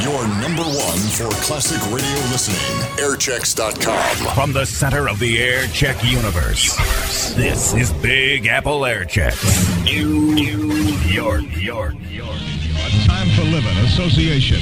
Your number one for classic radio listening. Airchecks.com. From the center of the air check universe, this is Big Apple Air Checks. New York, York, York. Time for Living Association.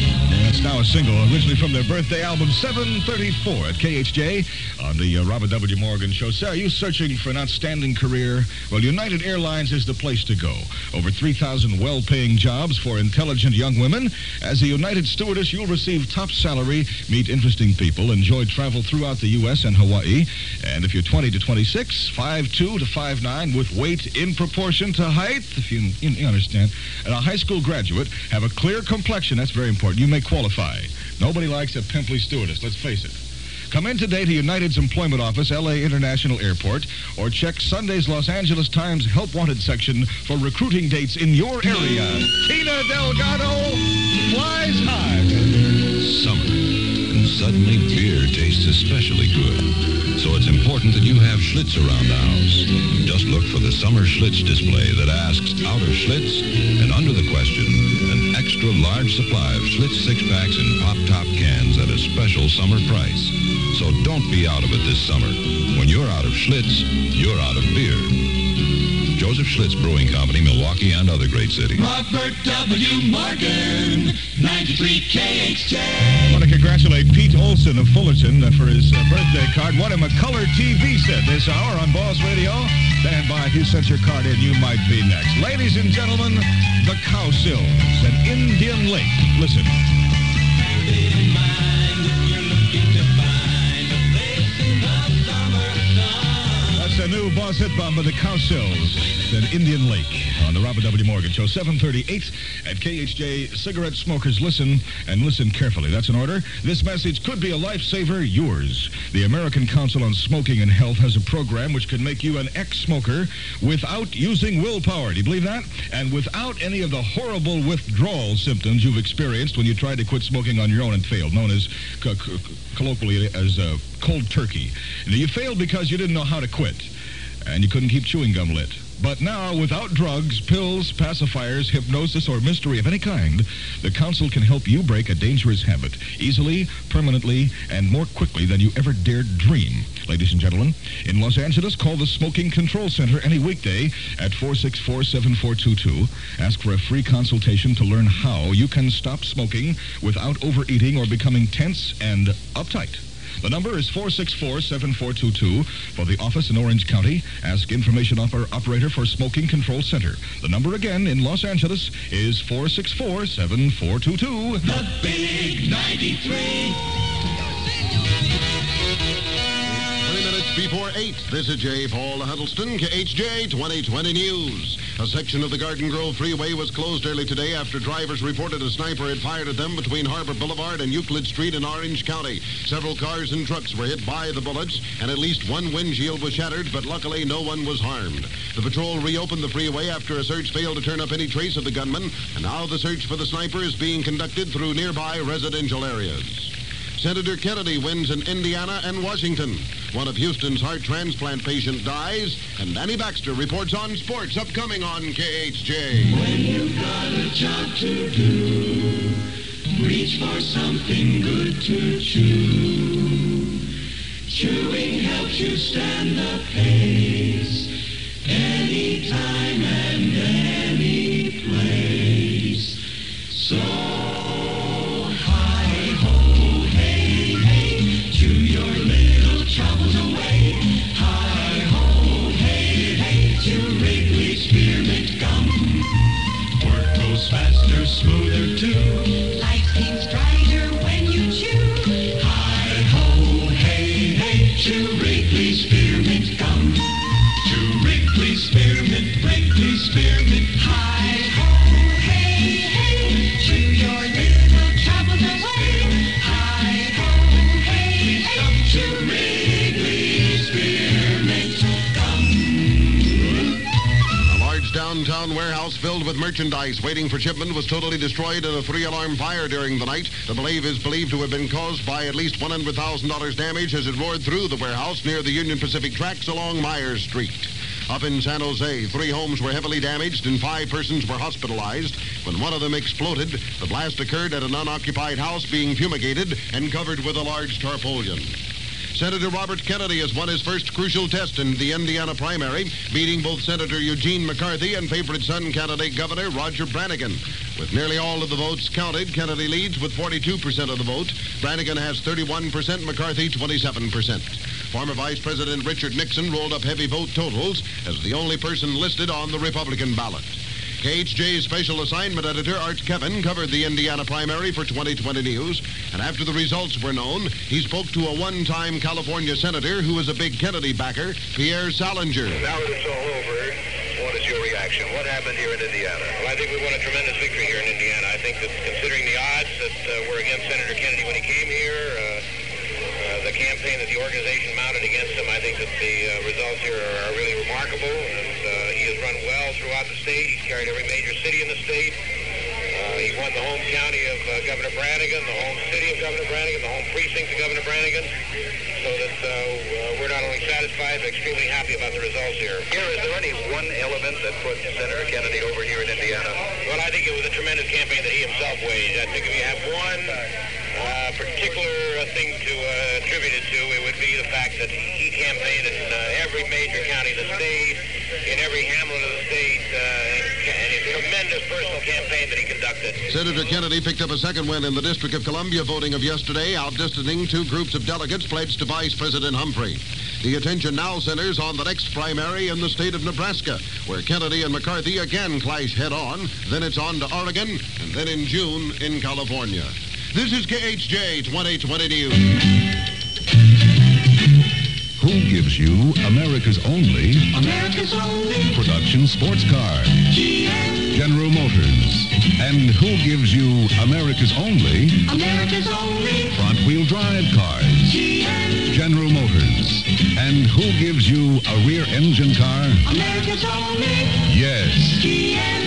It's now a single, originally from their birthday album 734 at KHJ on the uh, Robert W. Morgan Show. Sarah, are you searching for an outstanding career? Well, United Airlines is the place to go. Over 3,000 well-paying jobs for intelligent young women. As a United stewardess, you'll receive top salary, meet interesting people, enjoy travel throughout the U.S. and Hawaii. And if you're 20 to 26, 5'2 to 5'9 with weight in proportion to height, if you, you understand, and a high school graduate, have a clear complexion. That's very important. You may qualify. Nobody likes a pimply stewardess, let's face it. Come in today to United's Employment Office, LA International Airport, or check Sunday's Los Angeles Times Help Wanted section for recruiting dates in your area. Tina Delgado flies high. Summer. And suddenly beer tastes especially good. So it's important that you have Schlitz around the house. Just look for the summer Schlitz display that asks out of Schlitz and under the question, extra large supply of Schlitz six-packs in pop-top cans at a special summer price. So don't be out of it this summer. When you're out of Schlitz, you're out of beer. Joseph Schlitz Brewing Company, Milwaukee, and other great cities. Robert W. Morgan, 93 KHJ. I want to congratulate Pete Olson of Fullerton for his uh, birthday card. What a color TV set this hour on Boss Radio. Stand by. If you sent your card in, you might be next. Ladies and gentlemen, the Cowsills and Indian Lake. Listen. The hit by the Sills and Indian Lake on the Robert W. Morgan Show. 738 at KHJ. Cigarette smokers, listen and listen carefully. That's an order. This message could be a lifesaver, yours. The American Council on Smoking and Health has a program which can make you an ex-smoker without using willpower. Do you believe that? And without any of the horrible withdrawal symptoms you've experienced when you tried to quit smoking on your own and failed, known as co- co- colloquially as uh, cold turkey. Now, you failed because you didn't know how to quit and you couldn't keep chewing gum lit. But now, without drugs, pills, pacifiers, hypnosis, or mystery of any kind, the Council can help you break a dangerous habit easily, permanently, and more quickly than you ever dared dream. Ladies and gentlemen, in Los Angeles, call the Smoking Control Center any weekday at 464-7422. Ask for a free consultation to learn how you can stop smoking without overeating or becoming tense and uptight. The number is 464-7422 for the office in Orange County. Ask information offer operator for Smoking Control Center. The number again in Los Angeles is 464-7422. The Big 93. Before 8. This is J. Paul Huddleston, KHJ 2020 News. A section of the Garden Grove Freeway was closed early today after drivers reported a sniper had fired at them between Harbor Boulevard and Euclid Street in Orange County. Several cars and trucks were hit by the bullets, and at least one windshield was shattered, but luckily no one was harmed. The patrol reopened the freeway after a search failed to turn up any trace of the gunman, and now the search for the sniper is being conducted through nearby residential areas. Senator Kennedy wins in Indiana and Washington. One of Houston's heart transplant patients dies, and Danny Baxter reports on sports upcoming on KHJ. When you've got a job to do, reach for something good to chew. Chewing helps you stand the pace, anytime merchandise waiting for shipment was totally destroyed in a three-alarm fire during the night. The blaze is believed to have been caused by at least $100,000 damage as it roared through the warehouse near the Union Pacific tracks along Myers Street. Up in San Jose, three homes were heavily damaged and five persons were hospitalized. When one of them exploded, the blast occurred at an unoccupied house being fumigated and covered with a large tarpaulin. Senator Robert Kennedy has won his first crucial test in the Indiana primary, beating both Senator Eugene McCarthy and favorite son candidate Governor Roger Branigin. With nearly all of the votes counted, Kennedy leads with 42% of the vote. Branigin has 31%, McCarthy 27%. Former Vice President Richard Nixon rolled up heavy vote totals as the only person listed on the Republican ballot. KHJ's special assignment editor, Art Kevin, covered the Indiana primary for 2020 News, and after the results were known, he spoke to a one-time California senator who was a big Kennedy backer, Pierre Salinger. Now that it's all over, what is your reaction? What happened here in Indiana? Well, I think we won a tremendous victory here in Indiana. I think that considering the odds that uh, were against Senator Kennedy when he came here, uh, uh, the campaign that the organization mounted against him, I think that the uh, results here are, are really remarkable. And uh, he has run well throughout the state. He's carried every major city in the state. Uh, he won the home county of uh, Governor Branigin, the home city of Governor Branigin, the home precinct of Governor Branigin. So that uh, uh, we're not only satisfied, but extremely happy about the results here. Here, is there any one element that put Senator Kennedy over here in Indiana? Well, I think it was a tremendous campaign that he himself waged. I think if you have one particular uh, thing to uh, attribute it to, it would be the fact that he campaigned in uh, every major county of the state, in every hamlet of the state, uh, and a tremendous personal campaign that he conducted. Senator Kennedy picked up a second win in the District of Columbia voting of yesterday, outdistancing two groups of delegates pledged to Vice President Humphrey. The attention now centers on the next primary in the state of Nebraska, where Kennedy and McCarthy again clash head on. Then it's on to Oregon, and then in June in California. This is KHJ 2020 News. Who gives you America's only America's only production sports car? GM. General Motors. And who gives you America's only America's only front wheel drive cars? GM. General Motors. And who gives you a rear engine car? America's only Yes. GM.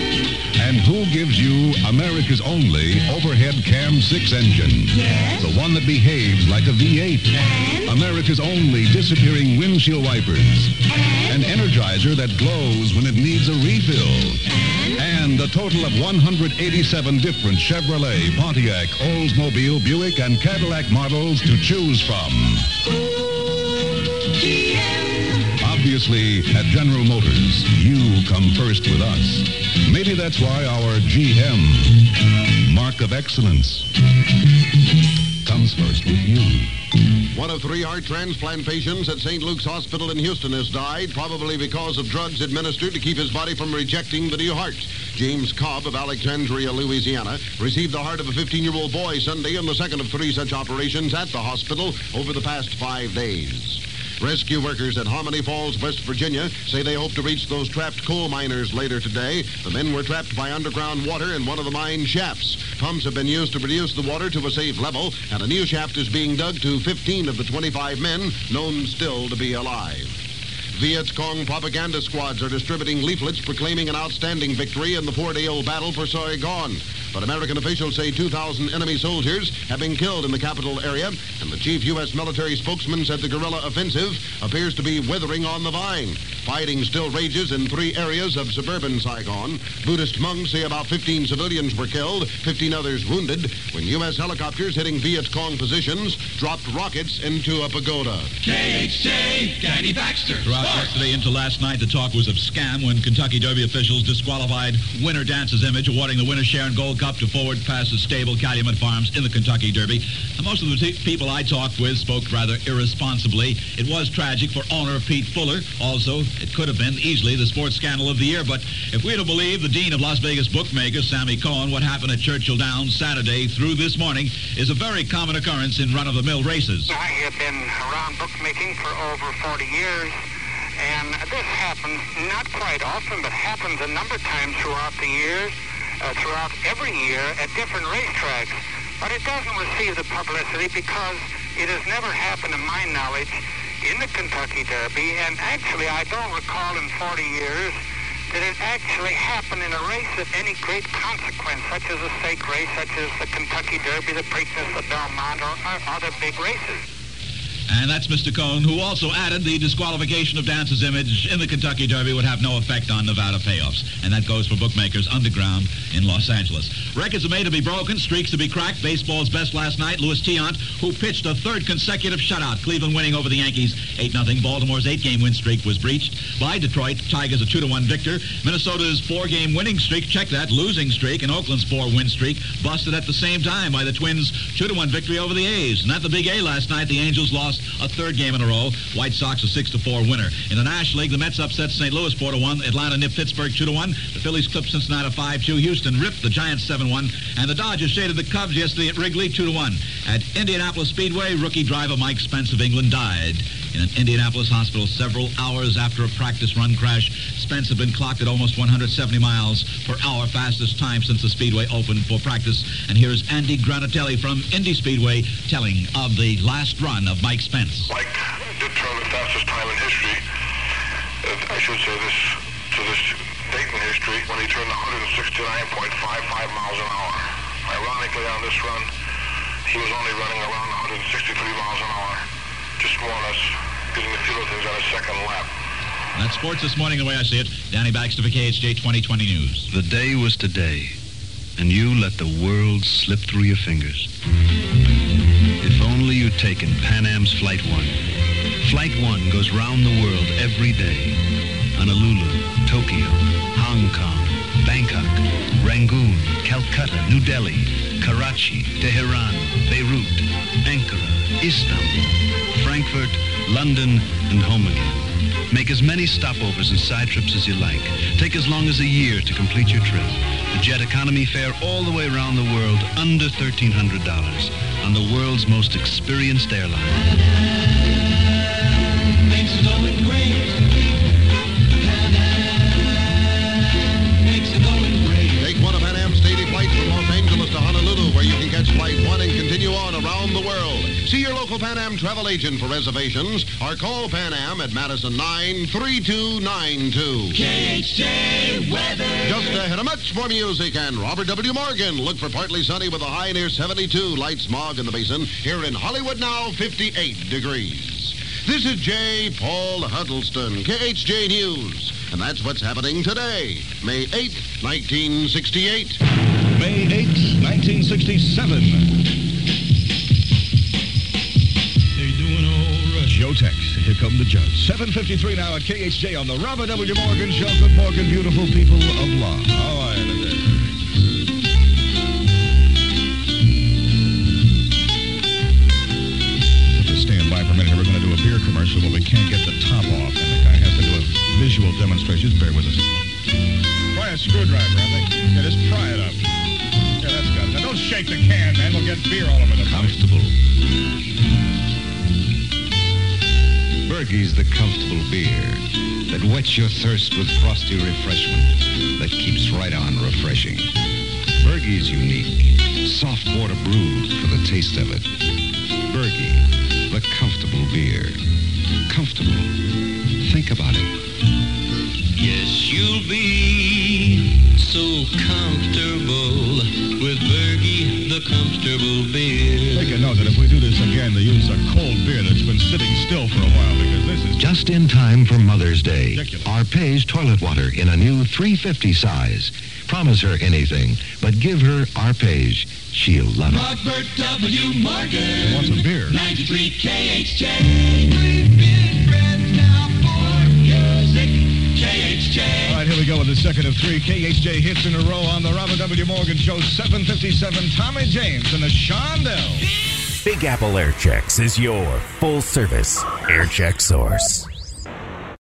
And who gives you America's only overhead cam 6 engine? Yes. The one that behaves like a V8. And America's only disappearing windshield wipers. And? An energizer that glows when it needs a refill. And a total of 187 different Chevrolet, Pontiac, Oldsmobile, Buick, and Cadillac models to choose from. GM. Obviously, at General Motors, you come first with us. Maybe that's why our GM, mark of excellence, comes first with you. One of three heart transplant patients at St. Luke's Hospital in Houston has died, probably because of drugs administered to keep his body from rejecting the new heart. James Cobb of Alexandria, Louisiana, received the heart of a 15-year-old boy Sunday in the second of three such operations at the hospital over the past five days. Rescue workers at Hominy Falls, West Virginia, say they hope to reach those trapped coal miners later today. The men were trapped by underground water in one of the mine shafts. Pumps have been used to reduce the water to a safe level, and a new shaft is being dug to 15 of the 25 men known still to be alive. Viet Cong propaganda squads are distributing leaflets proclaiming an outstanding victory in the four-day-old battle for Saigon. But American officials say 2,000 enemy soldiers have been killed in the capital area, and the chief U.S. military spokesman said the guerrilla offensive appears to be withering on the vine. Fighting still rages in three areas of suburban Saigon. Buddhist monks say about 15 civilians were killed, 15 others wounded, when U.S. helicopters hitting Viet Cong positions dropped rockets into a pagoda. KHJ, Danny Baxter. Throughout yesterday into last night, the talk was of scam when Kentucky Derby officials disqualified Winner Dancer's Image, awarding the winner share and gold cup to forward passes stable Calumet Farms in the Kentucky Derby. Most of the people I talked with spoke rather irresponsibly. It was tragic for owner Pete Fuller. Also, it could have been easily the sports scandal of the year. But if we're to believe the dean of Las Vegas bookmakers, Sammy Cohen, what happened at Churchill Downs Saturday through this morning is a very common occurrence in run-of-the-mill races. I have been around bookmaking for over 40 years, and this happens not quite often, but happens a number of times throughout the years, uh, throughout every year at different racetracks. But it doesn't receive the publicity because it has never happened, to my knowledge, in the Kentucky Derby. And actually, I don't recall in 40 years that it actually happened in a race of any great consequence, such as a stake race, such as the Kentucky Derby, the Preakness, the Belmont, or, or other big races. And that's Mr. Cohn, who also added the disqualification of Dancer's Image in the Kentucky Derby would have no effect on Nevada payoffs. And that goes for bookmakers underground in Los Angeles. Records are made to be broken, streaks to be cracked. Baseball's best last night, Luis Tiant, who pitched a third consecutive shutout. Cleveland winning over the Yankees 8-0. Baltimore's eight-game win streak was breached by Detroit. Tigers a 2-1 victor. Minnesota's four-game winning streak, check that, losing streak, and Oakland's four-win streak busted at the same time by the Twins' 2-1 victory over the A's. And at the Big A last night, the Angels lost a third game in a row. White Sox a 6-4 winner. In the National League, the Mets upset St. Louis 4-1. Atlanta nipped Pittsburgh 2-1. The Phillies clipped Cincinnati 5-2. Houston ripped the Giants 7-1. And the Dodgers shaded the Cubs yesterday at Wrigley 2-1. At Indianapolis Speedway, rookie driver Mike Spence of England died in an Indianapolis hospital several hours after a practice run crash. Spence had been clocked at almost 170 miles per hour, fastest time since the Speedway opened for practice. And here's Andy Granatelli from Indy Speedway telling of the last run of Mike Spence. Mike did turn the fastest time in history. Uh, I should say this to this date in history when he turned 169.55 miles an hour. Ironically, on this run, he was only running around 163 miles an hour, just more or less getting the feel of things on a second lap. That's sports this morning, the way I see it. Danny Baxter for KHJ 2020 News. The day was today, and you let the world slip through your fingers. If only you'd taken Pan Am's Flight 1. Flight 1 goes round the world every day. Honolulu, Tokyo, Hong Kong, Bangkok, Rangoon, Calcutta, New Delhi, Karachi, Tehran, Beirut, Ankara, Istanbul, Frankfurt, London, and home again. Make as many stopovers and side trips as you like. Take as long as a year to complete your trip. The jet economy fare all the way around the world under $1,300 on the world's most experienced airline. Local Pan Am travel agent for reservations or call Pan Am at Madison 93292. KHJ weather. Just ahead of much more music and Robert W. Morgan. Look for partly sunny with a high near 72. Light smog in the basin. Here in Hollywood now, 58 degrees. This is J. Paul Huddleston, KHJ News. And that's what's happening today, May 8th, 1968. May 8th, 1967. All right. Tex, here come the judge. 7.53 now at KHJ on the Robert W. Morgan Show. Good morning, beautiful people of law. How are you today? Just stand by for a minute. We're going to do a beer commercial, but we can't get the top off. And the guy has to do a visual demonstration. Just bear with us. Try a screwdriver, I think. Yeah, just pry it up. Yeah, that's it. Now, don't shake the can, man. We'll get beer all over Burgie's the comfortable beer that whets your thirst with frosty refreshment that keeps right on refreshing. Burgie's unique. Soft water brewed for the taste of it. Burgie, the comfortable beer. Comfortable. Think about it. Yes, you'll be so comfortable with Burgie, the comfortable beer. Take a note that if we do this again, they use a cold beer that's been sitting still for a while because this is Just in time for Mother's Day. Ridiculous. Arpege toilet water in a new 350 size. Promise her anything, but give her Arpege. She'll love it. Robert W. Morgan. want some beer. 93 KHJ. We've been friends now for music. KHJ. All right, here we go with the second of three KHJ hits in a row on the Robert W. Morgan Show. 757, Tommy James and the Shondell. Big Apple Air Checks is your full service air check source.